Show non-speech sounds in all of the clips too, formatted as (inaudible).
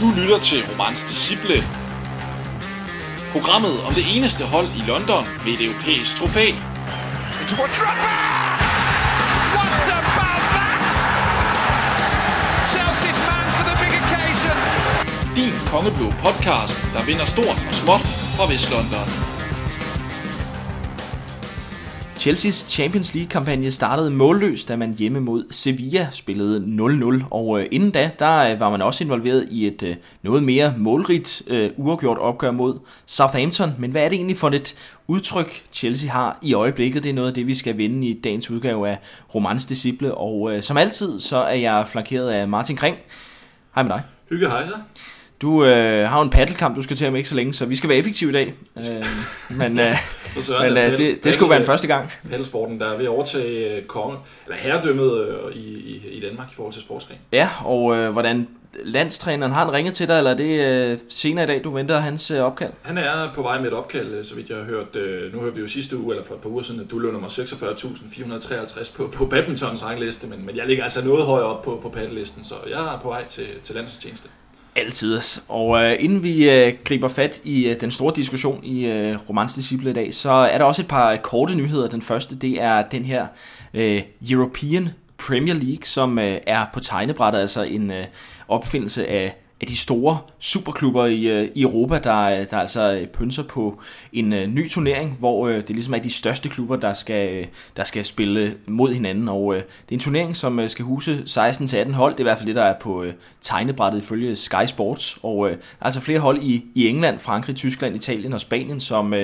Du lytter til Romans Disciple. Programmet om det eneste hold i London med et europæisk trofæ. Din kongeblå podcast, der vinder stort og småt fra Vestlondon. Chelsea's Champions League-kampagne startede målløst, da man hjemme mod Sevilla spillede 0-0. Og øh, inden da, der øh, var man også involveret i et øh, noget mere målrigt øh, uafgjort opgør mod Southampton. Men hvad er det egentlig for et udtryk, Chelsea har i øjeblikket? Det er noget af det, vi skal vinde i dagens udgave af Romans Disciple. Og øh, som altid, så er jeg flankeret af Martin Kring. Hej med dig. Hygge hej så. Du øh, har en paddelkamp, du skal til om ikke så længe, så vi skal være effektive i dag. Øh, men øh, (laughs) Søren, men øh, paddle- det, det skulle være en første gang. Paddelsporten, der er ved at overtage øh, konge, eller herredømmet øh, i, i, i Danmark i forhold til sportsgren. Ja, og øh, hvordan landstræneren har han ringet til dig, eller er det øh, senere i dag, du venter hans øh, opkald? Han er på vej med et opkald, øh, så vidt jeg har hørt. Øh, nu hørte vi jo sidste uge, eller for et par uger siden, at du lå nummer 46.453 på, på badmintons rangliste, men, men jeg ligger altså noget højere op på, på paddellisten, så jeg er på vej til, til landstjeneste. Altid. Og øh, inden vi øh, griber fat i øh, den store diskussion i øh, Romans Disciple i dag, så er der også et par korte nyheder. Den første, det er den her øh, European Premier League, som øh, er på tegnebrættet, altså en øh, opfindelse af af de store superklubber i, øh, i Europa, der, øh, der altså øh, pynser på en uh, ny turnering, hvor uh, det ligesom er de største klubber, der skal, der skal spille mod hinanden. Og uh, det er en turnering, som skal huse 16-18 hold. Det er i hvert fald det, der er på øh, tegnebrættet ifølge Sky Sports. Og der er altså flere hold i, i England, Frankrig, Tyskland, Italien og Spanien, som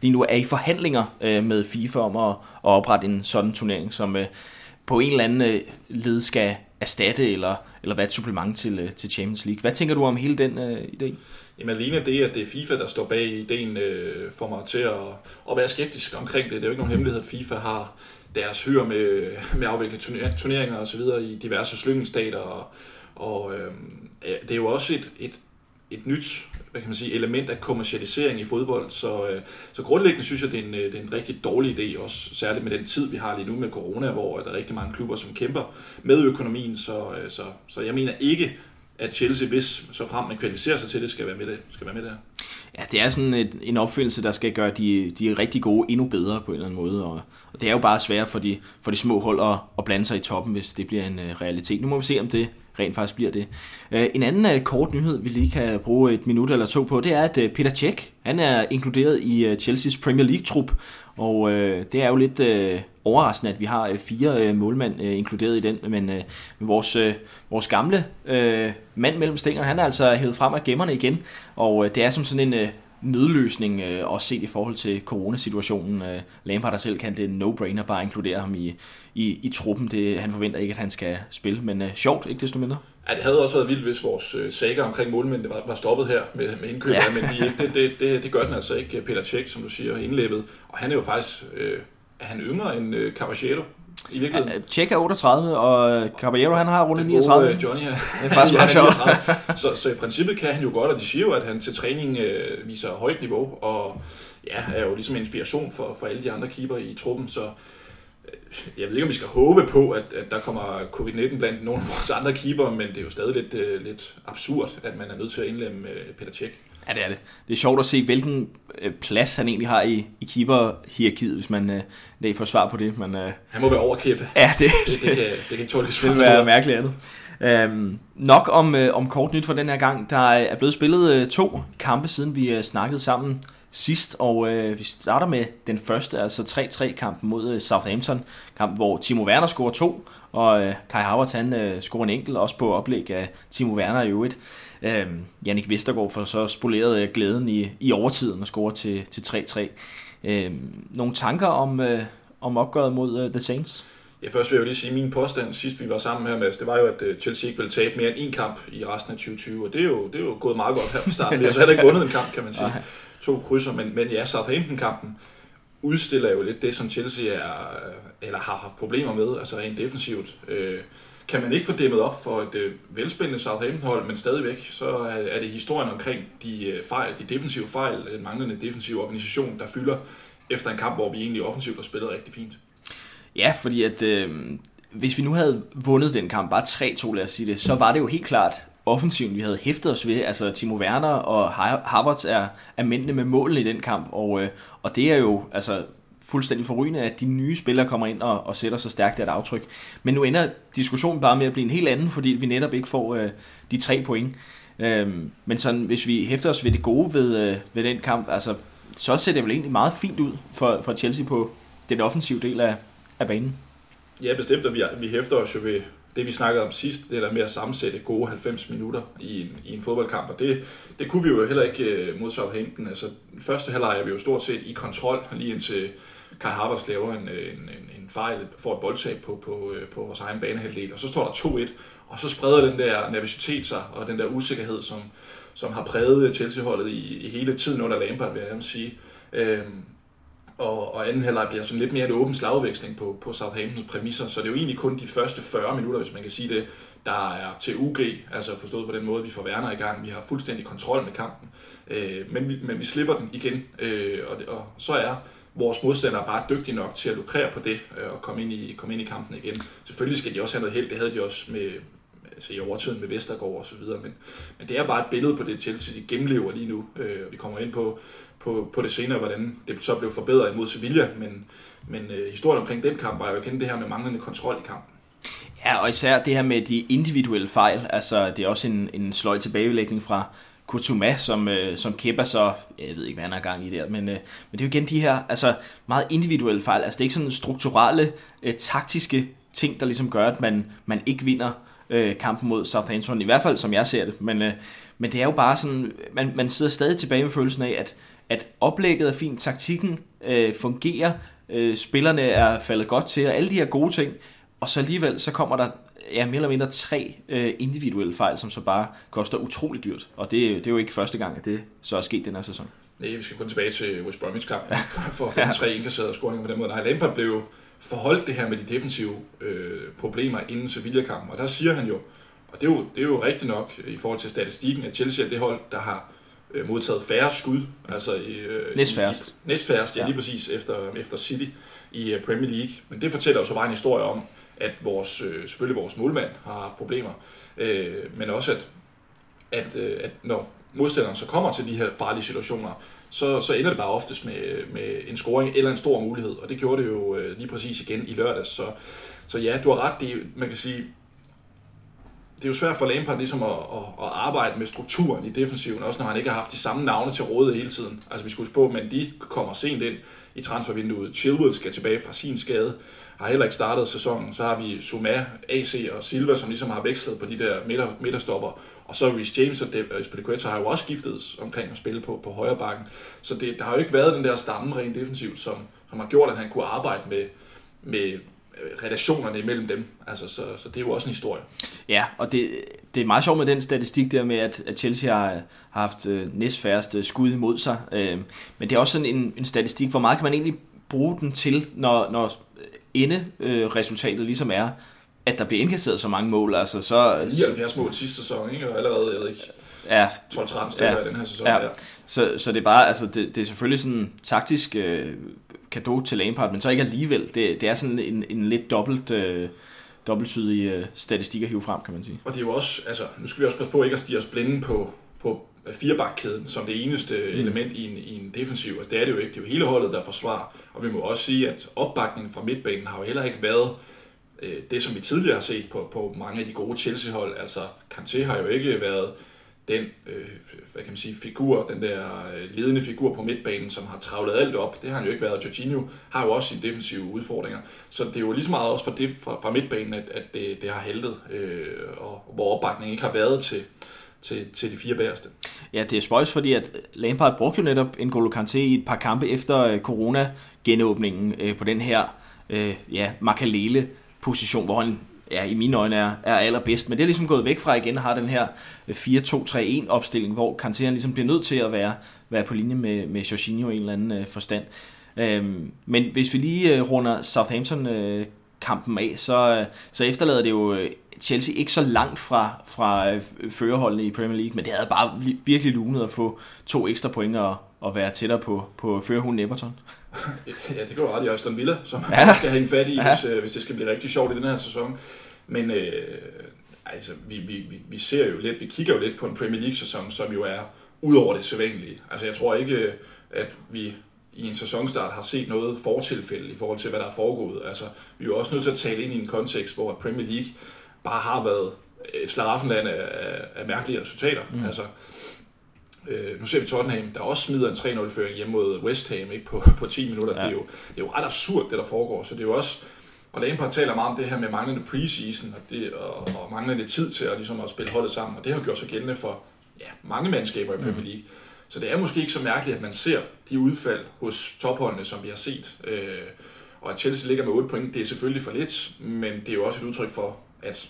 lige nu er i forhandlinger med FIFA om at, at oprette en sådan turnering, som på en eller anden led skal erstatte eller, eller være et supplement til, øh, til Champions League. Hvad tænker du om hele den øh, idé? Jamen alene det, at det er FIFA, der står bag ideen, øh, får mig til at, at være skeptisk omkring det. Det er jo ikke nogen hemmelighed, at FIFA har deres hyre med, med at afvikle turneringer og så videre i diverse slyngelstater. Og, og øh, det er jo også et, et, et nyt hvad kan man sige, element af kommercialisering i fodbold. Så, øh, så grundlæggende synes jeg, det er, en, øh, det er en rigtig dårlig idé, også særligt med den tid, vi har lige nu med corona, hvor der er rigtig mange klubber, som kæmper med økonomien. Så, øh, så, så jeg mener ikke, at Chelsea, hvis så frem man kvalificerer sig til det, skal være med, det, skal være med der. Ja, det er sådan et, en opfindelse, der skal gøre de, de rigtig gode endnu bedre på en eller anden måde. Og, og det er jo bare svært for de, for de små hold at, at blande sig i toppen, hvis det bliver en øh, realitet. Nu må vi se, om det rent faktisk bliver det. Øh, en anden øh, kort nyhed, vi lige kan bruge et minut eller to på, det er, at øh, Peter Cech, han er inkluderet i Chelsea's Premier League-trup. Og det er jo lidt overraskende, at vi har fire målmænd inkluderet i den, men med vores, vores gamle mand mellem stængerne, han er altså hævet frem af gemmerne igen, og det er som sådan en nødløsning øh, også set i forhold til coronasituationen. Øh, Lampard har selv kaldt det no-brainer bare inkludere ham i, i, i truppen. Det, han forventer ikke, at han skal spille, men øh, sjovt, ikke desto mindre. Ja, det havde også været vildt, hvis vores øh, sager omkring målmændene var, var stoppet her med, med indkøbet, Ja. men de, det, det, det, det gør den altså ikke. Peter Cech, som du siger, indlæbet. Og han er jo faktisk øh, er han yngre end øh, Caballero i virkeligheden. Tjek er 38, og Caballero han har rundet Den 39. gode, øh, Johnny her. Det er faktisk (laughs) meget sjovt. 39. så, så i princippet kan han jo godt, og de siger jo, at han til træning øh, viser højt niveau, og ja, er jo ligesom inspiration for, for alle de andre keeper i truppen, så øh, jeg ved ikke, om vi skal håbe på, at, at der kommer covid-19 blandt nogle af vores andre keeper, men det er jo stadig lidt, øh, lidt absurd, at man er nødt til at indlemme øh, Peter Cech. Ja, det er det. Det er sjovt at se, hvilken øh, plads han egentlig har i, i keeper-hierarkiet, hvis man øh, lige får svar på det. Men, øh, Han må være overkæppe. ja, det, Det, det, kan, det kan ikke tåles Det vil være mærkeligt andet. Øhm, nok om, øh, om kort nyt for den her gang. Der er blevet spillet øh, to kampe, siden vi øh, snakkede sammen sidst, og øh, vi starter med den første, altså 3-3-kampen mod øh, Southampton. Kamp, hvor Timo Werner scorer to, og øh, Kai Havertz han øh, scorer en enkelt, også på oplæg af Timo Werner i øvrigt. Øh, Jannik Vestergaard får så spoleret øh, glæden i, i overtiden og scorer til, til 3-3. Øh, nogle tanker om, øh, om opgøret mod øh, The Saints? Ja, først vil jeg jo lige sige, at min påstand sidst vi var sammen her, Mads, det var jo, at øh, Chelsea ikke ville tabe mere end én kamp i resten af 2020, og det er jo, det er jo gået meget godt her fra starten. Vi har så heller ikke vundet en kamp, kan man sige. To krydser, men, men ja, Southampton-kampen udstiller jo lidt det, som Chelsea er, eller har haft problemer med, altså rent defensivt. Øh, kan man ikke få dæmmet op for et øh, velspændende Southampton-hold, men stadigvæk, så er, er det historien omkring de, øh, fejl, de defensive fejl, den manglende defensive organisation, der fylder efter en kamp, hvor vi egentlig offensivt har spillet rigtig fint. Ja, fordi at øh, hvis vi nu havde vundet den kamp, bare 3-2 lad os sige det, så var det jo helt klart offensiven, vi havde hæftet os ved. Altså Timo Werner og Havertz er, er mændene med målene i den kamp, og, øh, og det er jo altså fuldstændig forrygende, at de nye spillere kommer ind og, og sætter så stærkt et aftryk. Men nu ender diskussionen bare med at blive en helt anden, fordi vi netop ikke får øh, de tre point. Øhm, men sådan, hvis vi hæfter os ved det gode ved, øh, ved den kamp, altså, så ser det vel egentlig meget fint ud for, for Chelsea på den offensive del af, af banen. Ja, bestemt, og vi, vi hæfter os jo ved det, vi snakkede om sidst, det der med at sammensætte gode 90 minutter i en, i en fodboldkamp, og det, det kunne vi jo heller ikke øh, mod Southampton. Altså, første halvleg er vi jo stort set i kontrol, lige indtil Kai Havertz laver en, øh, en, en, en fejl, får et boldtab på, på, øh, på vores egen banehalvdel, og så står der 2-1, og så spreder den der nervøsitet sig, og den der usikkerhed, som, som har præget Chelsea-holdet i, i hele tiden under Lampard, vil jeg nærmest sige. Øhm, og, og anden halvleg bliver sådan lidt mere en åben slagveksling på, på Southamptons præmisser, så det er jo egentlig kun de første 40 minutter, hvis man kan sige det, der er til UG, altså forstået på den måde, vi får Werner i gang, vi har fuldstændig kontrol med kampen, øh, men, vi, men vi slipper den igen, øh, og, og så er vores modstandere bare dygtige nok til at lukrere på det øh, og komme ind, i, komme ind i kampen igen. Selvfølgelig skal de også have noget held, det havde de også med, altså i overtiden med Vestergaard og så videre, men, men det er bare et billede på det Chelsea, de gennemlever lige nu. Øh, vi kommer ind på, på, på det senere, hvordan det så blev forbedret imod Sevilla, men, men øh, historien omkring den kamp var jo kendt det her med manglende kontrol i kampen. Ja, og især det her med de individuelle fejl, altså det er også en, en sløj tilbagelægning fra Kutuma, som, øh, som Kepa så, jeg ved ikke, hvad han har gang i der, men, øh, men det er jo igen de her altså, meget individuelle fejl, altså det er ikke sådan strukturelle, øh, taktiske ting, der ligesom gør, at man, man ikke vinder øh, kampen mod Southampton, i hvert fald som jeg ser det, men, øh, men det er jo bare sådan, man, man sidder stadig tilbage med følelsen af, at, at oplægget er fint, taktikken øh, fungerer, øh, spillerne er faldet godt til, og alle de her gode ting, og så alligevel så kommer der ja, mere eller mindre tre øh, individuelle fejl, som så bare koster utrolig dyrt. Og det, det er jo ikke første gang, at det så er sket den her sæson. Nej, vi skal kun tilbage til West Bromwich kamp ja. for at finde ja. tre indkasserede scoringer på den måde. Nej, Lampard blev forholdt det her med de defensive øh, problemer inden Sevilla-kampen, og der siger han jo, og det er jo, det er jo rigtigt nok i forhold til statistikken, at Chelsea er det hold, der har øh, modtaget færre skud. Altså i, øh, næstfærrest. Næstfærrest, ja, ja, lige præcis efter, efter City i uh, Premier League. Men det fortæller jo så bare en historie om, at vores, øh, selvfølgelig vores målmand har haft problemer, øh, men også at, at, øh, at når modstanderen så kommer til de her farlige situationer, så, så ender det bare oftest med, med en scoring eller en stor mulighed, og det gjorde det jo øh, lige præcis igen i lørdags. Så, så ja, du har ret, det, man kan sige, det er jo svært for Lampard ligesom at, at, at arbejde med strukturen i defensiven, også når han ikke har haft de samme navne til rådighed hele tiden. Altså vi skulle på, men de kommer sent ind i transfervinduet. Chilwell skal tilbage fra sin skade, har heller ikke startet sæsonen. Så har vi Suma, AC og Silva, som ligesom har vekslet på de der midter, midterstopper. Og så Rhys James og Spilicueta har jo også skiftet omkring at spille på, på højre bakken. Så det, der har jo ikke været den der stamme rent defensivt, som, som har gjort, at han kunne arbejde med, med øh, relationerne imellem dem. Altså, så, så det er jo også en historie. Ja, og det, det er meget sjovt med den statistik der med, at, at Chelsea har, har haft øh, næstfærreste øh, skud imod sig. Øh, men det er også sådan en, en statistik, hvor meget kan man egentlig bruge den til, når, når øh, enderesultatet øh, ligesom er, at der bliver indkasseret så mange mål. Altså, så, 79 mål sidste sæson, ikke? og allerede, jeg ved ikke, ja, 12-13 stykker ja, i den her sæson. Ja. Ja. Så, så det er bare, altså det, det er selvfølgelig sådan taktisk øh, kado til Lampard, men så ikke alligevel. Det, det er sådan en, en lidt dobbelt... Øh, dobbeltsydig øh, statistik at hive frem, kan man sige. Og det er jo også, altså, nu skal vi også passe på ikke at stige os blinde på, på firebakkæden som det eneste mm. element i en, i en defensiv. Altså, det er det jo ikke. Det er jo hele holdet, der forsvarer. Og vi må også sige, at opbakningen fra midtbanen har jo heller ikke været øh, det, som vi tidligere har set på, på mange af de gode Chelsea-hold. Altså, Kanté har jo ikke været den øh, hvad kan man sige, figur, den der øh, ledende figur på midtbanen, som har travlet alt op. Det har han jo ikke været. Jorginho har jo også sine defensive udfordringer. Så det er jo lige så meget også fra, det, fra, fra midtbanen, at, at det, det har heldet, øh, og hvor opbakningen ikke har været til, til, til de fire bæreste. Ja, det er spøjs, fordi at Lampard brugte jo netop N'Golo Kanté i et par kampe efter øh, corona-genåbningen øh, på den her øh, ja, Makalele position, hvor han ja, i mine øjne er, er allerbedst. Men det er ligesom gået væk fra igen, har den her øh, 4-2-3-1 opstilling, hvor Kanté ligesom bliver nødt til at være, være på linje med, med Jorginho i en eller anden øh, forstand. Øhm, men hvis vi lige øh, runder Southampton øh, kampen af, så, øh, så efterlader det jo øh, Chelsea ikke så langt fra, fra øh, førerholdene i Premier League, men det havde bare virkelig lunet at få to ekstra point og, og være tættere på, på førerhunden Everton ja, det kan du ret i Aston Villa, som ja. skal hænge fat i, ja. hvis, øh, hvis det skal blive rigtig sjovt i den her sæson. Men øh, Altså, vi, vi, vi, vi ser jo lidt, vi kigger jo lidt på en Premier League-sæson, som jo er ud over det sædvanlige. Altså, jeg tror ikke, at vi i en sæsonstart har set noget fortilfælde i forhold til, hvad der er foregået. Altså, vi er jo også nødt til at tale ind i en kontekst, hvor Premier League bare har været et slaraffenland af, af, af mærkelige resultater. Mm. Altså, øh, nu ser vi Tottenham, der også smider en 3-0-føring hjemme mod West Ham ikke, på, på 10 minutter. Ja. Det, er jo, det er jo ret absurd, det der foregår. Så det er jo også, og Lampard taler meget om det her med manglende preseason og, det, og, og manglende tid til at, ligesom at spille holdet sammen. Og det har jo gjort sig gældende for ja, mange mandskaber i Premier mm. League. Mm. Så det er måske ikke så mærkeligt, at man ser de udfald hos topholdene, som vi har set. Øh, og at Chelsea ligger med 8 point, det er selvfølgelig for lidt, men det er jo også et udtryk for, at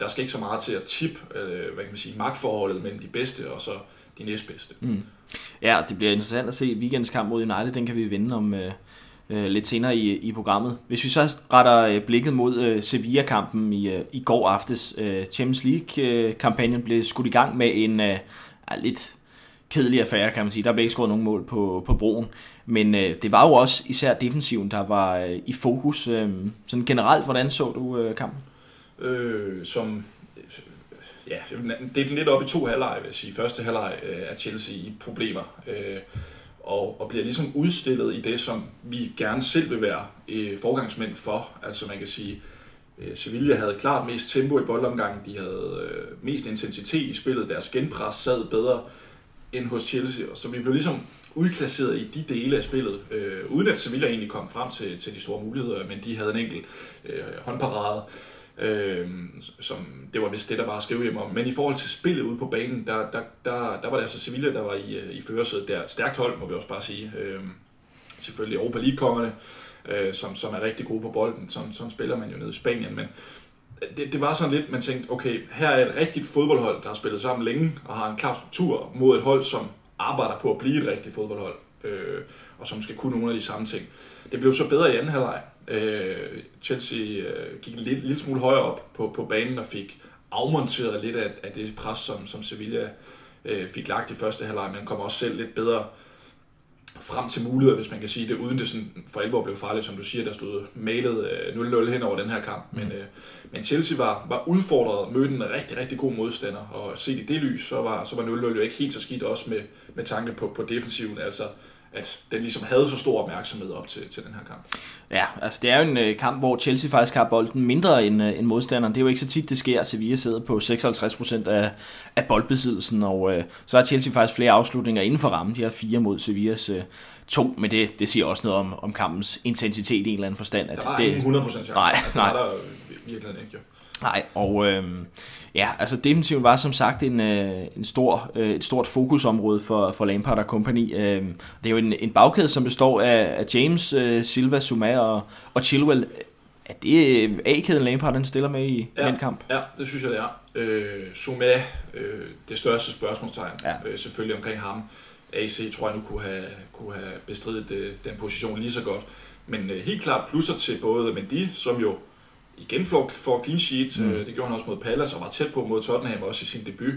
der skal ikke så meget til at tippe, øh, hvad kan man sige, magtforholdet mellem de bedste og så de næstbedste. Mm. Ja, det bliver interessant at se weekends kamp mod United, den kan vi vinde om øh, øh, lidt senere i, i programmet. Hvis vi så retter øh, blikket mod øh, Sevilla-kampen i, øh, i går aftes, øh, Champions League-kampagnen blev skudt i gang med en øh, lidt kedelig affære, kan man sige. Der blev ikke skåret nogen mål på, på broen. Men øh, det var jo også især defensiven, der var øh, i fokus. Øh, sådan generelt, hvordan så du øh, kampen? Øh, som ja, øh, det er lidt op i to halvleje, vil jeg sige. Første halvleg øh, er Chelsea i problemer, øh, og, og bliver ligesom udstillet i det, som vi gerne selv vil være øh, forgangsmænd for. Altså man kan sige, øh, Sevilla havde klart mest tempo i boldomgangen, de havde øh, mest intensitet i spillet, deres genpres sad bedre end hos Chelsea, og så vi blev ligesom udklasseret i de dele af spillet, øh, uden at Sevilla egentlig kom frem til, til de store muligheder, men de havde en enkelt øh, håndparade, øh, Øh, som det var vist det, der var at skrive hjem om. Men i forhold til spillet ude på banen, der, der, der, der var det altså Sevilla, der var i, øh, i førersædet der. Et stærkt hold, må vi også bare sige. Øh, selvfølgelig Europa League-kongerne, øh, som, som er rigtig gode på bolden. Sådan, sådan spiller man jo nede i Spanien, men det, det var sådan lidt, man tænkte, okay, her er et rigtigt fodboldhold, der har spillet sammen længe og har en klar struktur mod et hold, som arbejder på at blive et rigtigt fodboldhold, øh, og som skal kunne nogle af de samme ting. Det blev så bedre i anden halvleg. Øh, Chelsea øh, gik lidt, lidt smule højere op på, på banen og fik afmonteret lidt af, af det pres, som, som Sevilla øh, fik lagt i første halvleg, men kom også selv lidt bedre frem til muligheder, hvis man kan sige det, uden det sådan for alvor blev farligt, som du siger, der stod malet 0-0 øh, hen over den her kamp. Mm. Men, øh, men Chelsea var, var udfordret, mødte en rigtig, rigtig god modstander, og set i det lys, så var, så var 0-0 jo ikke helt så skidt også med, med tanke på, på defensiven. Altså, at den ligesom havde så stor opmærksomhed op til, til den her kamp. Ja, altså det er jo en øh, kamp, hvor Chelsea faktisk har bolden mindre end, øh, end modstanderen. Det er jo ikke så tit, det sker. Sevilla sidder på 56% af, af boldbesiddelsen, og øh, så har Chelsea faktisk flere afslutninger inden for rammen. De har fire mod Sevillas øh, to, men det, det siger også noget om, om kampens intensitet i en eller anden forstand. At der var det, 100% chance. Nej, altså, nej. Der er der virkelig ikke, jo. Nej, og øh, ja, altså defensiven var som sagt en, øh, en stor, øh, et stort fokusområde for, for Lampard og company. Øh, det er jo en, en bagkæde, som består af, af James, øh, Silva, Zuma og, og Chilwell. Er det A-kæden Lampard, den stiller med i ja, den kamp? Ja, det synes jeg, det er. Øh, Zuma, øh, det største spørgsmålstegn, ja. øh, selvfølgelig omkring ham. AC tror jeg nu kunne have, kunne have bestridet øh, den position lige så godt. Men øh, helt klart plusser til både Mendy, som jo igen får, får clean sheet. Mm. Øh, det gjorde han også mod Palace og var tæt på mod Tottenham også i sin debut.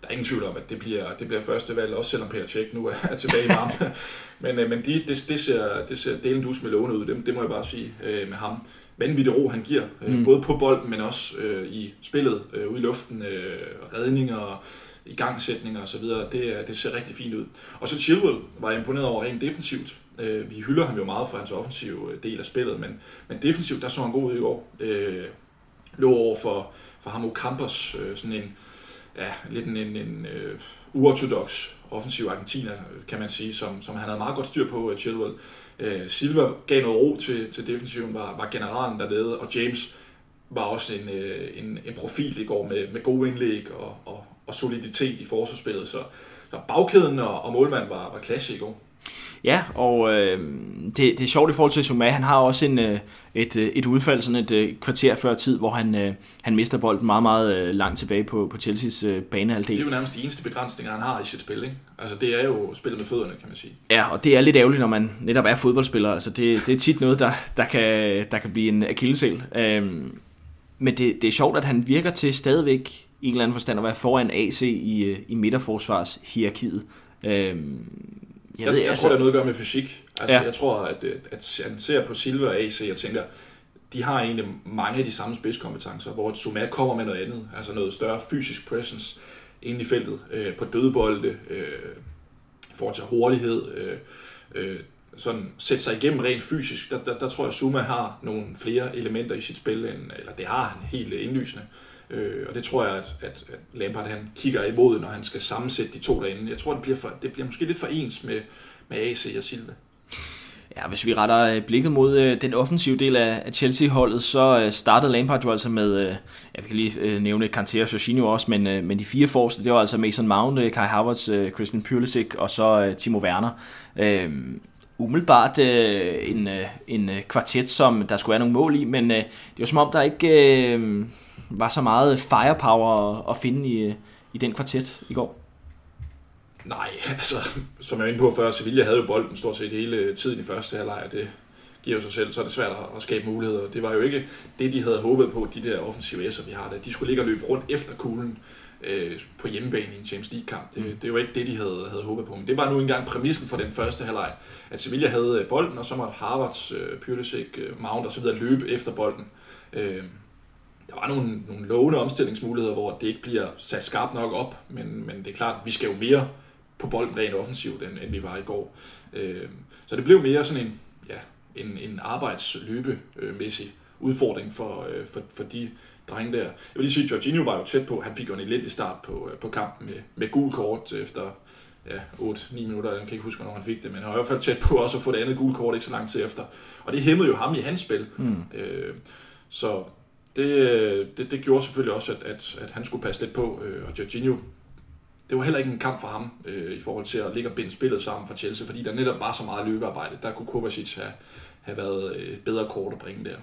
Der er ingen tvivl om, at det bliver, det bliver første valg, også selvom Peter Cech nu er tilbage i varme. (laughs) men øh, men de, det, det, ser, det ser delen dus med lovende ud, det, det må jeg bare sige øh, med ham. Vanvittig ro han giver, øh, mm. både på bolden, men også øh, i spillet, øh, ude i luften, øh, redninger, igangsætninger osv. Det, det ser rigtig fint ud. Og så Chilwell var imponeret over rent defensivt. Øh, vi hylder ham jo meget for hans offensive øh, del af spillet, men, men defensivt, der så han god ud i går. Øh, lå over for, for ham Campos, øh, sådan en, ja, lidt en, en, en uh, uortodox offensiv argentiner, kan man sige, som, som han havde meget godt styr på, uh, Chilwell. Uh, Silva gav noget ro til, til defensiven, var, var generalen dernede, og James var også en, uh, en, en profil i går med, med gode indlæg og, og, og soliditet i forsvarsspillet, så, så bagkæden og, og målmanden var, var klasse i går. Ja, og øh, det, det er sjovt i forhold til Zuma. Han har også en, øh, et, øh, et udfald, sådan et øh, kvarter før tid, hvor han, øh, han mister bolden meget, meget øh, langt tilbage på, på Chelseas øh, banehalvdel. Det er jo nærmest de eneste begrænsninger, han har i sit spil. Ikke? Altså, det er jo spillet med fødderne, kan man sige. Ja, og det er lidt ærgerligt, når man netop er fodboldspiller. Altså, det, det er tit noget, der, der, kan, der kan blive en akillesæl. Øh, men det, det er sjovt, at han virker til stadigvæk i en eller anden forstand at være foran AC i, i midterforsvarshierarkiet. Øh, jeg, jeg, ved, jeg altså, tror, det er noget at gøre med fysik. Altså, ja. Jeg tror, at, at han ser på Silva og AC og tænker, de har egentlig mange af de samme spidskompetencer, hvor Zuma kommer med noget andet, altså noget større fysisk presence ind i feltet, øh, på dødbolde, øh, til hurtighed, øh, øh, sådan sætte sig igennem rent fysisk, der, der, der tror jeg, at Zuma har nogle flere elementer i sit spil, end, eller det har han helt indlysende. Øh, Øh, og det tror jeg, at, at, at Lampard han kigger imod, når han skal sammensætte de to derinde. Jeg tror, det bliver, for, det bliver måske lidt for ens med, med AC og Silva. Ja, hvis vi retter øh, blikket mod øh, den offensive del af, af Chelsea-holdet, så øh, startede Lampard jo altså med, øh, jeg kan lige øh, nævne Kanté og Jorginho også, men, øh, men de fire forreste, det var altså Mason Mount, øh, Kai Havertz, øh, Christian Pulisic og så øh, Timo Werner. Øh, umiddelbart øh, en, øh, en øh, kvartet, som der skulle være nogle mål i, men øh, det var som om, der ikke øh, var så meget firepower at, finde i, i den kvartet i går. Nej, altså, som jeg var inde på før, Sevilla havde jo bolden stort set hele tiden i første halvleg, og det giver jo sig selv, så er det svært at skabe muligheder. Det var jo ikke det, de havde håbet på, de der offensive S'er, vi har der. De skulle ligge og løbe rundt efter kuglen øh, på hjemmebane i en Champions League-kamp. Det, det var ikke det, de havde, havde håbet på. Men det var nu engang præmissen for den første halvleg, at Sevilla havde øh, bolden, og så måtte Harvards, øh, Pulisic, øh, Mount videre løbe efter bolden. Øh, der var nogle, nogle lovende omstillingsmuligheder, hvor det ikke bliver sat skarpt nok op, men, men det er klart, vi skal jo mere på bolden rent offensivt, end, end vi var i går. Øh, så det blev mere sådan en, ja, en, en arbejdsløbemæssig udfordring for, øh, for, for de drenge der. Jeg vil lige sige, at Jorginho var jo tæt på, han fik jo en elendig start på, øh, på kampen med, med gul kort efter ja, 8-9 minutter, jeg kan ikke huske, hvornår han fik det, men han var i hvert fald tæt på også at få det andet gule kort ikke så lang tid efter. Og det hæmmede jo ham i hans spil. Mm. Øh, så det, øh, det, det gjorde selvfølgelig også, at, at, at han skulle passe lidt på, øh, og Jorginho det var heller ikke en kamp for ham øh, i forhold til at ligge og binde spillet sammen for Chelsea, fordi der netop var så meget løbearbejde. Der kunne Kovacic have, have været øh, bedre kort at bringe der.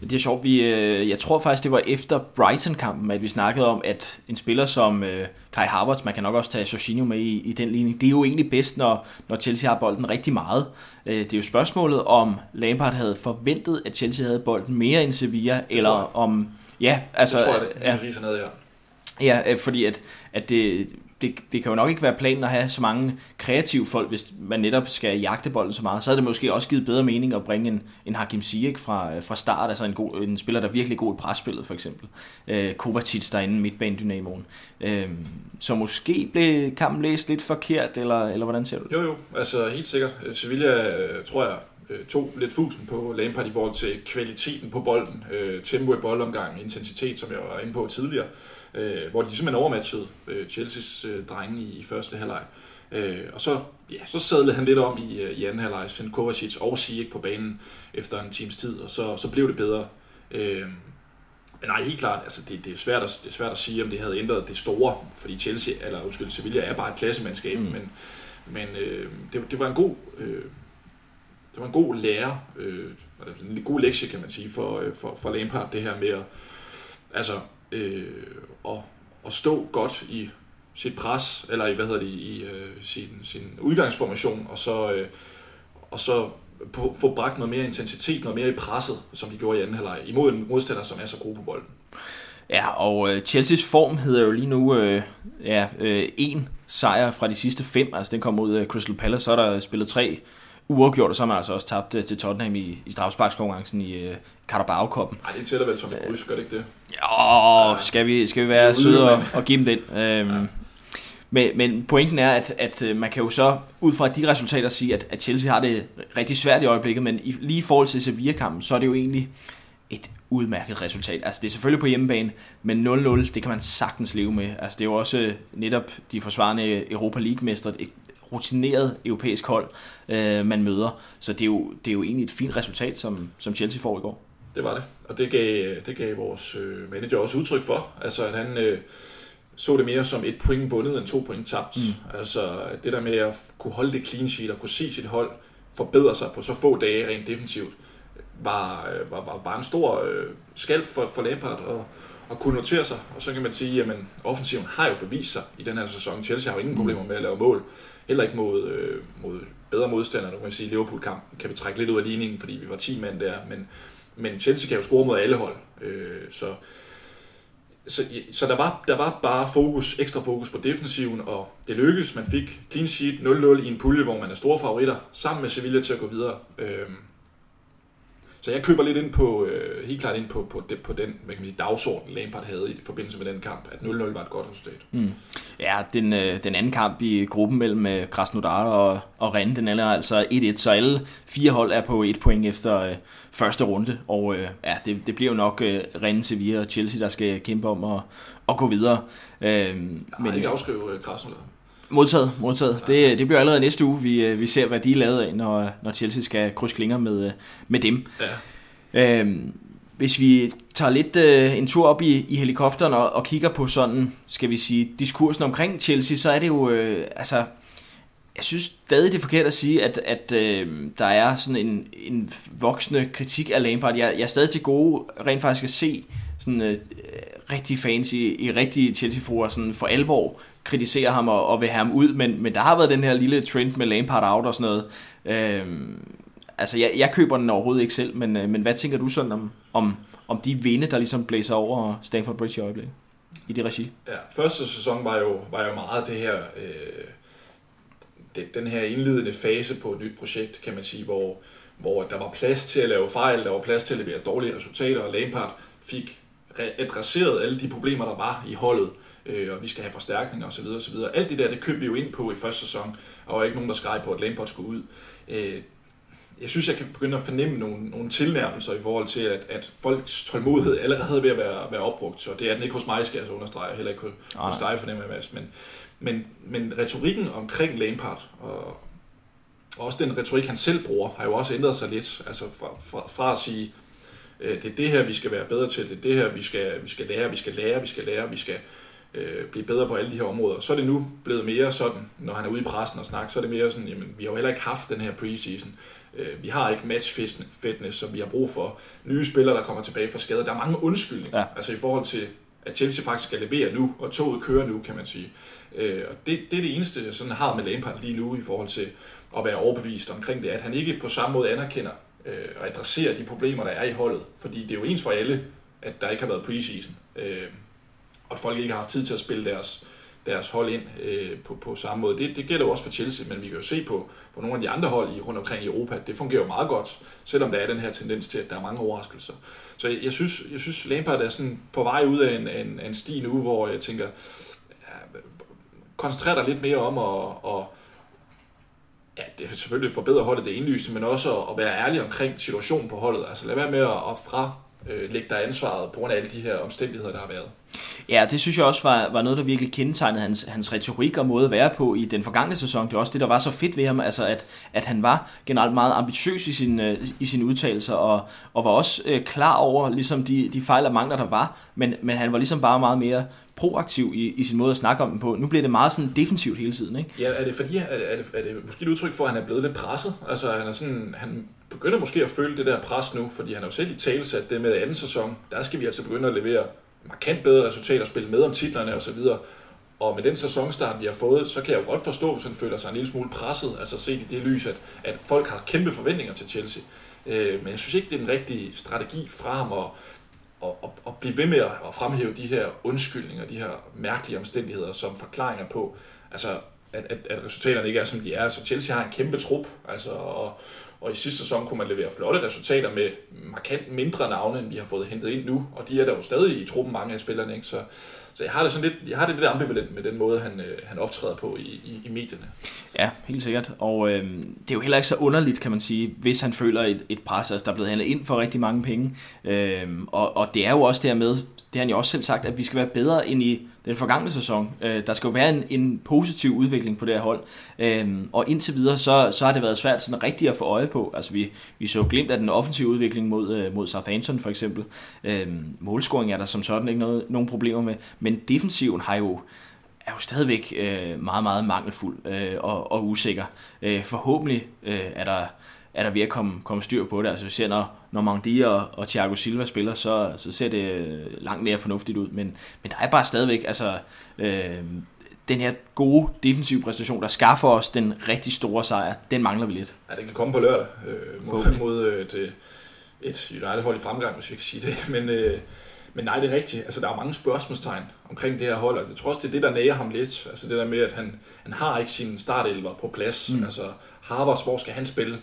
Det er sjovt, vi, øh, jeg tror faktisk, det var efter Brighton-kampen, at vi snakkede om, at en spiller som øh, Kai Havertz, man kan nok også tage Jorginho med i, i den ligning, det er jo egentlig bedst, når, når Chelsea har bolden rigtig meget. Øh, det er jo spørgsmålet, om Lampard havde forventet, at Chelsea havde bolden mere end Sevilla, eller om... Ja, altså... Det tror jeg, det, ja. Ja, fordi at, at det, det, det kan jo nok ikke være planen at have så mange kreative folk, hvis man netop skal jagte bolden så meget. Så havde det måske også givet bedre mening at bringe en, en Hakim Ziyech fra, øh, fra start, altså en, god, en spiller, der er virkelig god i presspillet for eksempel. Øh, Kovacic derinde, midtbanedynamoen. Øh, så måske blev kampen læst lidt forkert, eller, eller hvordan ser du det? Jo, jo, altså helt sikkert. Øh, Sevilla, øh, tror jeg, tog lidt fusen på Lampard i forhold til kvaliteten på bolden, øh, tempo i boldomgang, intensitet, som jeg var inde på tidligere øh, hvor de simpelthen overmatchede øh, Chelsea's øh, drenge i, i første halvleg. Øh, og så, ja, så sadlede han lidt om i, øh, i anden halvleg, sendte Kovacic og Ziyech på banen efter en times tid, og så, så blev det bedre. Øh, men nej, helt klart, altså det, det, er svært at, det er svært at sige, om det havde ændret det store, fordi Chelsea, eller undskyld, Sevilla er bare et klassemandskab, mm. men, men øh, det, det, var en god, øh, det var en god lærer, øh, en god lektie, kan man sige, for, øh, for, for Lampard, det her med at, altså, øh, og, og stå godt i sit pres, eller i, hvad hedder det, i øh, sin, sin udgangsformation, og så, øh, og så på, få bragt noget mere intensitet, noget mere i presset, som de gjorde i anden halvleg, imod en modstander, som er så god på bolden. Ja, og øh, Chelseas form hedder jo lige nu øh, ja, øh, en sejr fra de sidste fem, altså den kom ud af øh, Crystal Palace, så er der spillet tre uafgjort, og så har man altså også tabt øh, til Tottenham i, i strafsparkskonkurrencen i uh, Carabao-koppen. Nej, det tæller vel som et kryds, gør det ikke det? Ja, skal vi, skal vi være søde og, og give dem den? Øhm, ja. men, men pointen er, at, at øh, man kan jo så ud fra de resultater sige, at, at Chelsea har det rigtig svært i øjeblikket, men i, lige i forhold til Sevilla-kampen, så er det jo egentlig et udmærket resultat. Altså det er selvfølgelig på hjemmebane, men 0-0, det kan man sagtens leve med. Altså det er jo også netop de forsvarende Europa League-mestre, et rutineret europæisk hold, øh, man møder. Så det er, jo, det er jo egentlig et fint resultat, som, som Chelsea får i går. Det var det, og det gav, det gav vores øh, manager også udtryk for. Altså at han øh, så det mere som et point vundet end to point tabt. Mm. Altså det der med at kunne holde det clean sheet og kunne se sit hold forbedre sig på så få dage rent defensivt, var, øh, var, var bare en stor øh, skald for, for Lampard og, og kunne notere sig. Og så kan man sige, at offensiven har jo bevist sig i den her sæson. Chelsea har jo ingen mm. problemer med at lave mål heller ikke mod, øh, mod bedre modstandere. Nu kan man sige, Liverpool-kampen kan vi trække lidt ud af ligningen, fordi vi var 10 mand der, men, men Chelsea kan jo score mod alle hold. Øh, så så, så der, var, der var bare fokus, ekstra fokus på defensiven, og det lykkedes. Man fik clean sheet 0-0 i en pulje, hvor man er store favoritter, sammen med Sevilla til at gå videre. Øh, så jeg køber lidt ind på, øh, helt klart ind på, på, det, på den hvad kan man sige, dagsorden, Lampard havde i forbindelse med den kamp, at 0-0 var et godt resultat. Mm. Ja, den, øh, den anden kamp i gruppen mellem øh, Krasnodar og, og Rennes, den er altså 1-1, så alle fire hold er på et point efter øh, første runde, og øh, ja, det, det bliver jo nok øh, Rennes, Sevilla og Chelsea, der skal kæmpe om at, at gå videre. Øh, men ikke afskrive øh, Krasnodar. Modtaget, modtaget. Det, det bliver allerede næste uge, vi, øh, vi ser, hvad de er lavet af, når, når Chelsea skal krydse klinger med, øh, med dem. Ja. Øhm, hvis vi tager lidt øh, en tur op i, i helikopteren og, og kigger på sådan, skal vi sige, diskursen omkring Chelsea, så er det jo, øh, altså, jeg synes stadig det er forkert at sige, at, at øh, der er sådan en, en voksende kritik af Lampard. Jeg, jeg er stadig til gode rent faktisk at se sådan øh, rigtig fans i, i rigtige Chelsea-fruer sådan for alvor kritiserer ham og, og vil have ham ud, men, men der har været den her lille trend med Lampard out og sådan noget. Øhm, altså, jeg, jeg køber den overhovedet ikke selv, men, øh, men hvad tænker du sådan om, om, om de vinde, der ligesom blæser over Stanford Bridge i øjeblikket? I det regi? Ja, første sæson var jo, var jo meget det her... Øh, det, den her indledende fase på et nyt projekt, kan man sige, hvor, hvor der var plads til at lave fejl, der var plads til at levere dårlige resultater, og Lampard fik adresseret alle de problemer, der var i holdet, øh, og vi skal have forstærkninger osv. osv. Alt det der, det købte vi jo ind på i første sæson, og var ikke nogen, der skreg på, at Lampard skulle ud. Øh, jeg synes, jeg kan begynde at fornemme nogle, nogle tilnærmelser i forhold til, at, at folks tålmodighed allerede ved at være, være opbrugt, så det er den ikke hos mig, skal jeg så understrege, heller ikke hos dig fornemmer jeg, Mads, men, men, men retorikken omkring Lampard, og, og også den retorik, han selv bruger, har jo også ændret sig lidt, altså fra, fra, fra at sige, øh, det er det her, vi skal være bedre til, det er det her, vi skal, vi skal lære, vi skal lære, vi skal lære, vi skal øh, blive bedre på alle de her områder. Så er det nu blevet mere sådan, når han er ude i pressen og snakker, så er det mere sådan, jamen, vi har jo heller ikke haft den her preseason. Øh, vi har ikke match fitness, som vi har brug for. Nye spillere, der kommer tilbage fra skade. Der er mange undskyldninger, ja. altså i forhold til, at Chelsea faktisk skal levere nu, og toget kører nu, kan man sige. Øh, og det, det er det eneste, jeg sådan har med Lampard lige nu i forhold til at være overbevist omkring det, at han ikke på samme måde anerkender øh, og adresserer de problemer, der er i holdet. Fordi det er jo ens for alle, at der ikke har været preseason. Øh, og at folk ikke har haft tid til at spille deres, deres hold ind øh, på, på samme måde. Det, det gælder jo også for Chelsea, men vi kan jo se på, på nogle af de andre hold i, rundt omkring i Europa, det fungerer jo meget godt, selvom der er den her tendens til, at der er mange overraskelser. Så jeg, jeg synes, jeg synes Lampard er sådan på vej ud af en, en, en sti nu, hvor jeg tænker, ja, koncentrer dig lidt mere om at, at ja, det er selvfølgelig forbedre holdet det indlysende, men også at være ærlig omkring situationen på holdet. Altså lad være med at fra øh, lægge dig ansvaret på grund af alle de her omstændigheder, der har været. Ja, det synes jeg også var, var noget, der virkelig kendetegnede hans, hans retorik og måde at være på i den forgangne sæson. Det er også det, der var så fedt ved ham, altså at, at han var generelt meget ambitiøs i, sin, øh, i sine udtalelser, og, og var også øh, klar over ligesom de, de fejl og mangler, der var, men, men han var ligesom bare meget mere proaktiv i, i sin måde at snakke om den på. Nu bliver det meget sådan defensivt hele tiden, ikke? Ja, er det fordi, er det, er det, er det måske et udtryk for, at han er blevet lidt presset? Altså, han er sådan, han begynder måske at føle det der pres nu, fordi han har jo selv i talesat det med anden sæson. Der skal vi altså begynde at levere markant bedre resultater, spille med om titlerne osv. Og med den sæsonstart, vi har fået, så kan jeg jo godt forstå, hvis han føler sig en lille smule presset, altså set i det lys, at, at folk har kæmpe forventninger til Chelsea. Øh, men jeg synes ikke, det er den rigtige strategi fra ham og at, at, at blive ved med at fremhæve de her undskyldninger, de her mærkelige omstændigheder som forklaringer på, altså at, at, at resultaterne ikke er, som de er. Så Chelsea har en kæmpe trup, altså, og, og i sidste sæson kunne man levere flotte resultater med markant mindre navne, end vi har fået hentet ind nu, og de er der jo stadig i truppen, mange af spillerne, ikke? Så, så jeg har det sådan lidt, jeg har det lidt ambivalent med den måde, han, øh, han optræder på i, i, i medierne. Ja, helt sikkert. Og øh, det er jo heller ikke så underligt, kan man sige, hvis han føler et, et pres, altså der er blevet handlet ind for rigtig mange penge. Øh, og, og det er jo også dermed, det har han jo også selv sagt, at vi skal være bedre end i den forgangne sæson. Øh, der skal jo være en, en positiv udvikling på det her hold. Øh, og indtil videre, så, så har det været svært sådan rigtigt at få øje på. Altså vi, vi så glemt af den offensive udvikling mod, øh, mod Southampton for eksempel. Øh, målscoring er der som sådan ikke noget, nogen problemer med. Men defensiven har jo er jo stadigvæk øh, meget, meget mangelfuld øh, og, og usikker. Øh, forhåbentlig øh, er der er der ved at komme, komme styr på det. Altså vi ser, når, når Mangdi og, og Thiago Silva spiller, så, så ser det langt mere fornuftigt ud. Men, men der er bare stadigvæk altså, øh, den her gode defensive præstation, der skaffer os den rigtig store sejr, den mangler vi lidt. Ja, den kan komme på lørdag øh, mod, mod øh, et, et United-hold i fremgang, hvis vi kan sige det. (laughs) Men, øh, men nej, det er rigtigt. Altså, der er mange spørgsmålstegn omkring det her hold, og jeg tror også, det er det, der næger ham lidt. Altså det der med, at han, han har ikke sin startelver på plads. Mm. Altså, Harvards, hvor skal han spille?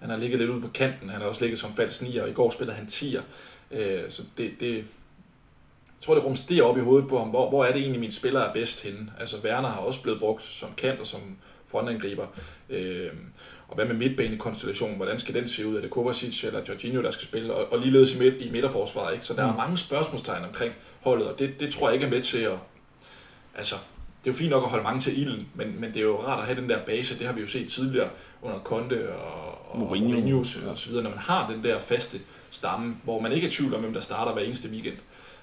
Han har ligget lidt ude på kanten. Han har også ligget som falsk nier, og i går spillede han 10'er. Øh, så det, det, jeg tror, det rumsterer op i hovedet på ham. Hvor, hvor er det egentlig, mine spillere er bedst henne? Altså, Werner har også blevet brugt som kant og som frontangriber. Øh, og hvad med midtbanekonstellationen? Hvordan skal den se ud? Er det Kovacic eller Jorginho, der skal spille? Og, og ligeledes i, midt, i midterforsvaret. Ikke? Så der mm. er mange spørgsmålstegn omkring holdet, og det, det tror jeg ikke er med til at... Altså, det er jo fint nok at holde mange til ilden, men, men det er jo rart at have den der base. Det har vi jo set tidligere under Conte og, og Mourinho, Mourinho og så videre. Når man har den der faste stamme, hvor man ikke er i tvivl om, hvem der starter hver eneste weekend,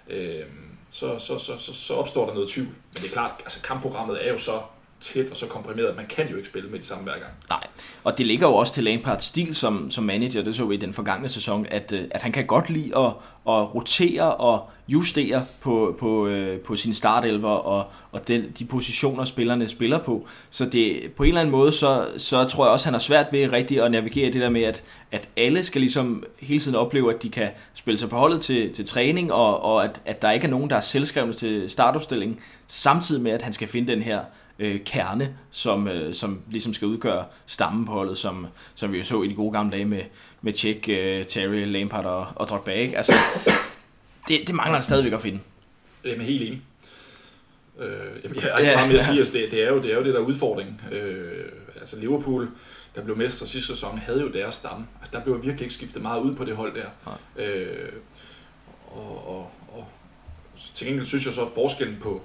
øh, så, så, så, så, så opstår der noget tvivl. Men det er klart, altså kampprogrammet er jo så tæt og så komprimeret, man kan jo ikke spille med de samme hver gang. Nej, og det ligger jo også til Lampard's stil som, som manager, det så vi i den forgangne sæson, at, øh, at han kan godt lide at, at rotere og justere på, på, øh, på sin startelver og, og den, de positioner, spillerne spiller på. Så det, på en eller anden måde, så, så tror jeg også, at han har svært ved rigtig at navigere det der med, at, at alle skal ligesom hele tiden opleve, at de kan spille sig på holdet til, til træning, og, og at, at der ikke er nogen, der er selvskrevne til startopstillingen, samtidig med, at han skal finde den her øh, kerne, som, øh, som ligesom skal udgøre stammen på holdet, som, som vi jo så i de gode gamle dage med, med Tjek, øh, Terry, Lampard og, og Drogba. Ikke? Altså, det, det mangler han stadigvæk at finde. Er helt enig. Øh, jeg, jeg har ikke meget mere at sige, altså, det, det, er jo, det er jo det der udfordring. Øh, altså Liverpool, der blev mester sidste sæson, havde jo deres stamme. Altså, der blev virkelig ikke skiftet meget ud på det hold der. Øh, og, og, og til gengæld synes jeg så, at forskellen på,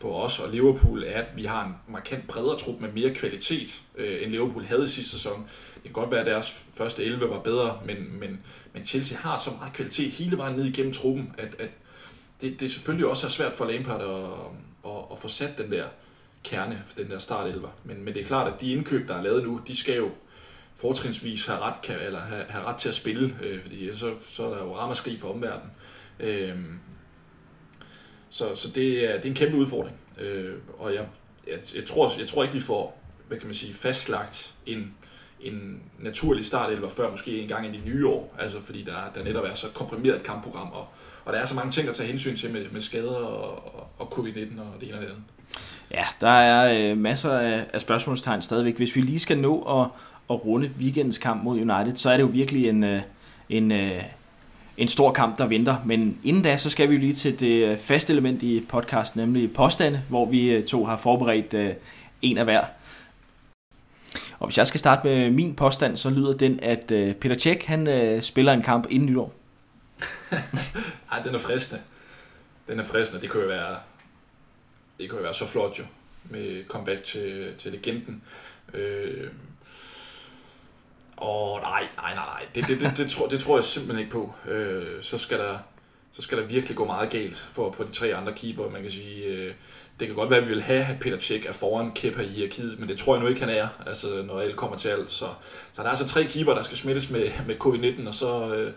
på os og Liverpool er, at vi har en markant bredere trup med mere kvalitet, øh, end Liverpool havde i sidste sæson. Det kan godt være, at deres første 11 var bedre, men, men, men Chelsea har så meget kvalitet hele vejen ned igennem truppen, at, at det, det selvfølgelig også er svært for Lampard at, at, at få sat den der kerne, den der start Men, men det er klart, at de indkøb, der er lavet nu, de skal jo fortrinsvis have ret, kan, eller have, have ret til at spille, øh, fordi så, så er der jo ramaskrig for omverdenen. Øh, så, så det, er, det er en kæmpe udfordring. Øh, og jeg, jeg, jeg, tror, jeg tror ikke, vi får hvad kan man sige, fastlagt en, en naturlig startelver før måske en gang i det nye år. Altså fordi der, der netop er så komprimeret et kampprogram, og, og der er så mange ting at tage hensyn til med, med skader og, og, og covid-19 og det ene og det andet. Ja, der er øh, masser af, af spørgsmålstegn stadigvæk. Hvis vi lige skal nå at, at runde weekendens kamp mod United, så er det jo virkelig en, øh, en, øh, en stor kamp, der venter. Men inden da, så skal vi jo lige til det øh, faste element i podcast, nemlig påstande, hvor vi øh, to har forberedt øh, en af hver. Og hvis jeg skal starte med min påstand, så lyder den, at Peter Tjek, han spiller en kamp inden nytår. (laughs) Ej, den er fristende. Den er fristende. Det kunne jo være, det kunne jo være så flot jo, med comeback til, til legenden. Øh, Åh, oh, nej, nej, nej, nej. Det, det, det, det, tror, det tror jeg simpelthen ikke på. Øh, så, skal der, så skal der virkelig gå meget galt for, for de tre andre keeper. Man kan sige, øh, det kan godt være, at vi vil have, at Peter Tjek er foran Kepa i hierarkiet, men det tror jeg nu ikke, han er, altså, når alt kommer til alt. Så, så der er altså tre keeper, der skal smittes med, med covid-19, og så, øh,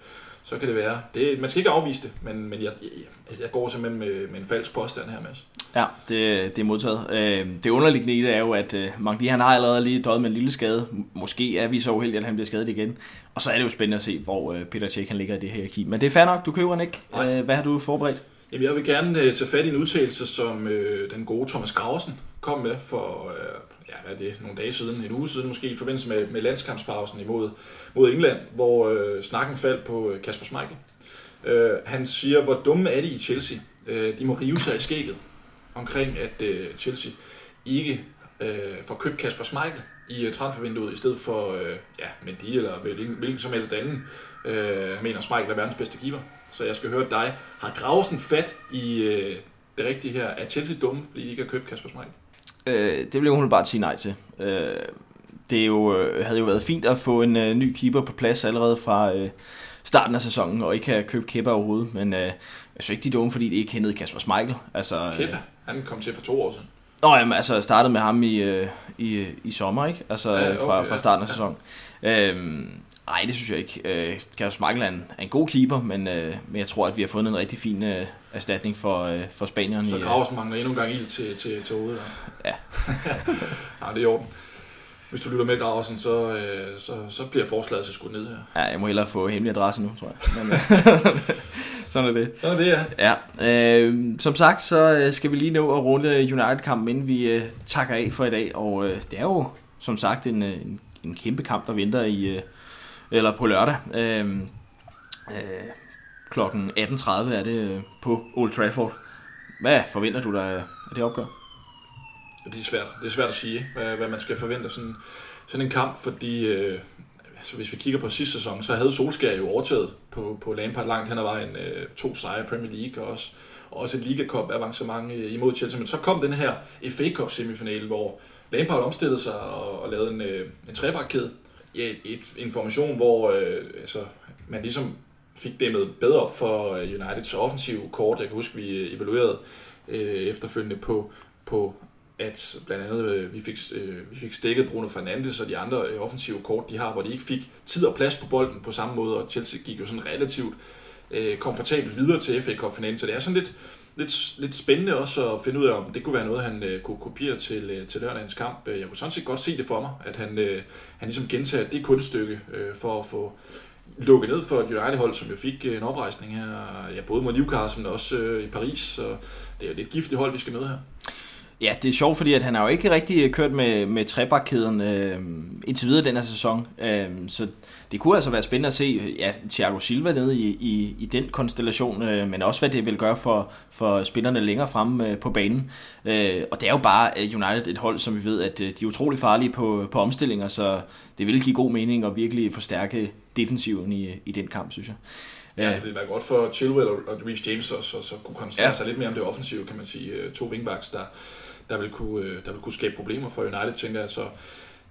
så kan det være. Det, man skal ikke afvise det, men, men jeg, jeg, jeg går simpelthen med, med en falsk påstand her, Mads. Ja, det, det er modtaget. Øh, det underliggende i det er jo, at øh, Magdi han har allerede lige døjet med en lille skade. Måske er vi så uheldige, at han bliver skadet igen. Og så er det jo spændende at se, hvor øh, Peter Cech han ligger i det her hierarki. Men det er fair nok, du køber den ikke. Nej. Hvad har du forberedt? Jamen, jeg vil gerne tage fat i en udtalelse, som øh, den gode Thomas Graversen kom med for øh, ja, hvad er det, nogle dage siden, en uge siden måske, i forbindelse med, med landskampspausen imod mod England, hvor øh, snakken faldt på øh, Kasper Schmeichel. Øh, han siger, hvor dumme er de i Chelsea? Øh, de må rive sig i skægget omkring, at øh, Chelsea ikke øh, får købt Kasper Schmeichel i uh, transfervinduet, i stedet for øh, ja, Mendy eller hvilken, hvilken som helst anden. Øh, mener, Schmeichel er verdens bedste keeper. Så jeg skal høre dig. Har Gravesen fat i øh, det rigtige her? Er Chelsea dumme, fordi de ikke har købt Kasper Schmeichel? Øh, det vil hun bare sige nej til. Øh, det er jo, øh, havde jo været fint at få en øh, ny keeper på plads allerede fra øh, starten af sæsonen, og ikke have købt Kepa overhovedet. Men øh, jeg synes ikke, de er dumme, fordi de ikke kendte Kasper Schmeichel. Altså, Kepa, øh, han kom til for to år siden. Nå, jamen, altså jeg startede med ham i, øh, i, i sommer, ikke? Altså ja, okay, fra, fra starten af ja. sæsonen. Øhm, nej, det synes jeg ikke. Øh, Kasper Schmeichel er en, er en god keeper, men, øh, men jeg tror, at vi har fundet en rigtig fin øh, erstatning for, øh, for Spanierne. Så Gravesen mangler endnu en gang ild til, til, til hovedet. Der. Ja. (laughs) nej, det er i orden hvis du lytter med, Graversen, så, øh, så, så bliver forslaget så skudt ned her. Ja, jeg må hellere få hemmelig adresse nu, tror jeg. Men, øh, (laughs) sådan er det. Sådan er det, ja. ja øh, som sagt, så øh, skal vi lige nå at runde United-kampen, inden vi øh, takker af for i dag. Og øh, det er jo, som sagt, en, en, en kæmpe kamp, der venter i, øh, eller på lørdag. Øh, øh, klokken 18.30 er det øh, på Old Trafford. Hvad forventer du dig øh, af det opgør? Det er svært. Det er svært at sige, hvad, hvad man skal forvente sådan, sådan en kamp, fordi øh, altså hvis vi kigger på sidste sæson, så havde Solskjaer jo overtaget på, på Lampard langt hen ad vejen øh, to sejre Premier League og også, og også et Liga Cup avancement øh, imod Chelsea. Men så kom den her FA Cup semifinale, hvor Lampard omstillede sig og, og lavede en, øh, en trebakkæde. Ja, et, et information, hvor øh, altså, man ligesom fik dæmmet bedre op for øh, Uniteds offensive kort. Jeg kan huske, vi øh, evaluerede øh, efterfølgende på, på at blandt andet øh, vi, fik, øh, vi fik stikket Bruno Fernandes og de andre øh, offensive kort, de har, hvor de ikke fik tid og plads på bolden på samme måde, og Chelsea gik jo sådan relativt øh, komfortabelt videre til FA Cup finalen, så det er sådan lidt, lidt, lidt spændende også at finde ud af, om det kunne være noget, han øh, kunne kopiere til, øh, til lørdagens kamp. Jeg kunne sådan set godt se det for mig, at han, øh, han ligesom gentager det kunststykke øh, for at få lukke ned for et United-hold, som jo fik øh, en oprejsning her, ja, både mod Newcastle, men også øh, i Paris, så det er jo et giftigt hold, vi skal møde her. Ja, det er sjovt, fordi at han har jo ikke rigtig øh, kørt med, med trebakkæden øh, indtil videre den her sæson. Øh, så det kunne altså være spændende at se ja, Thiago Silva nede i, i, i den konstellation, øh, men også hvad det vil gøre for, for spillerne længere frem øh, på banen. Øh, og det er jo bare øh, United et hold, som vi ved, at øh, de er utrolig farlige på, på omstillinger, så det vil give god mening at virkelig forstærke defensiven i, i den kamp, synes jeg. Ja, det vil være godt for Chilwell og Reece James også, og så kunne koncentrere ja. sig lidt mere om det offensive, kan man sige. To wingbacks, der, der vil kunne, øh, der vil kunne skabe problemer for United, tænker jeg. Så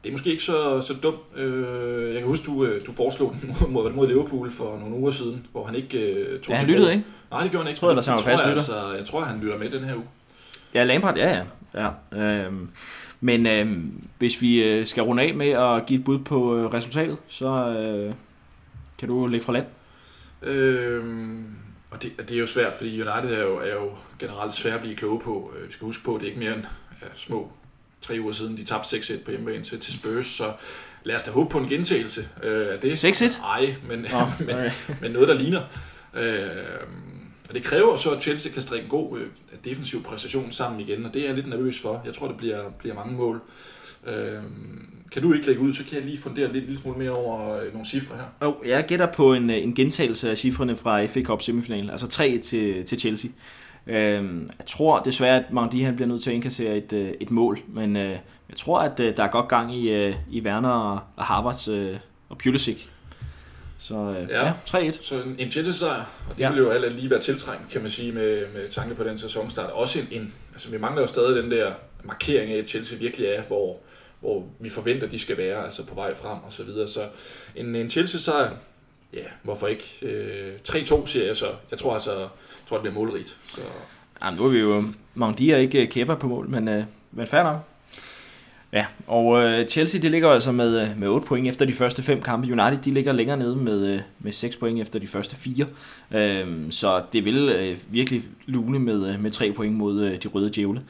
det er måske ikke så, så dumt. Øh, jeg kan huske, du, øh, du foreslog den mod, mod Liverpool for nogle uger siden, hvor han ikke tog Ja, han lyttede ikke? Nej, det gjorde han ikke. Jeg tror, jeg, fast jeg, altså, jeg tror, han lytter med den her uge. Ja, Lampard, ja, ja. ja øhm, men øhm, hvis vi skal runde af med at give et bud på resultatet, så øh, kan du lægge fra land. Øhm, og det, det er jo svært, fordi United er jo, er jo generelt svært at blive kloge på. Øh, vi skal huske på, at det er ikke mere end ja, små tre uger siden, de tabte 6-1 på hjemmebane til, til Spurs, så lad os da håbe på en gentagelse øh, af det. 6-1? Nej, men, oh, (laughs) men, okay. men noget, der ligner. Øh, og det kræver så, at Chelsea kan strikke en god øh, defensiv præstation sammen igen, og det er jeg lidt nervøs for. Jeg tror, det bliver, bliver mange mål. Øh, kan du ikke lægge ud, så kan jeg lige fundere lidt, lidt smule mere over øh, nogle cifre her. Oh, jeg gætter på en, øh, en gentagelse af cifrene fra FA Cup semifinalen, altså 3 til, til Chelsea. Øh, jeg tror desværre, at Mandi han bliver nødt til at indkassere et, øh, et mål, men øh, jeg tror, at øh, der er godt gang i, øh, i Werner og, og Harvards øh, og Pulisic. Så øh, ja, ja 3-1. Så en, en Chelsea-sejr, og det ja. vil jo alt lige være tiltrængt, kan man sige, med, med tanke på den sæsonstart. Også en, en altså vi mangler jo stadig den der markering af, at Chelsea virkelig er, hvor hvor vi forventer, de skal være, altså på vej frem og så videre. Så en, en Chelsea-sejr, ja, hvorfor ikke? Øh, 3-2 siger jeg så. Jeg tror altså, jeg tror, det bliver målrigt. Så. Jamen, nu er vi jo, Mangdi er ikke øh, kæpper på mål, men, øh, men fair nok. Ja, og øh, Chelsea de ligger altså med, øh, med 8 point efter de første fem kampe. United de ligger længere nede med, øh, med 6 point efter de første fire. Øh, så det vil øh, virkelig lune med, øh, med 3 point mod øh, de røde djævle.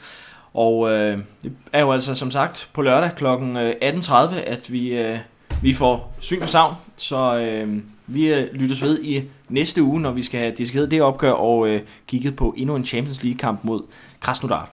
Og øh, det er jo altså som sagt på lørdag kl. 18.30, øh, at vi, øh, vi får syn for savn. Så øh, vi øh, lyttes ved i næste uge, når vi skal have diskuteret det opgør og øh, kigget på endnu en Champions League kamp mod Krasnodar.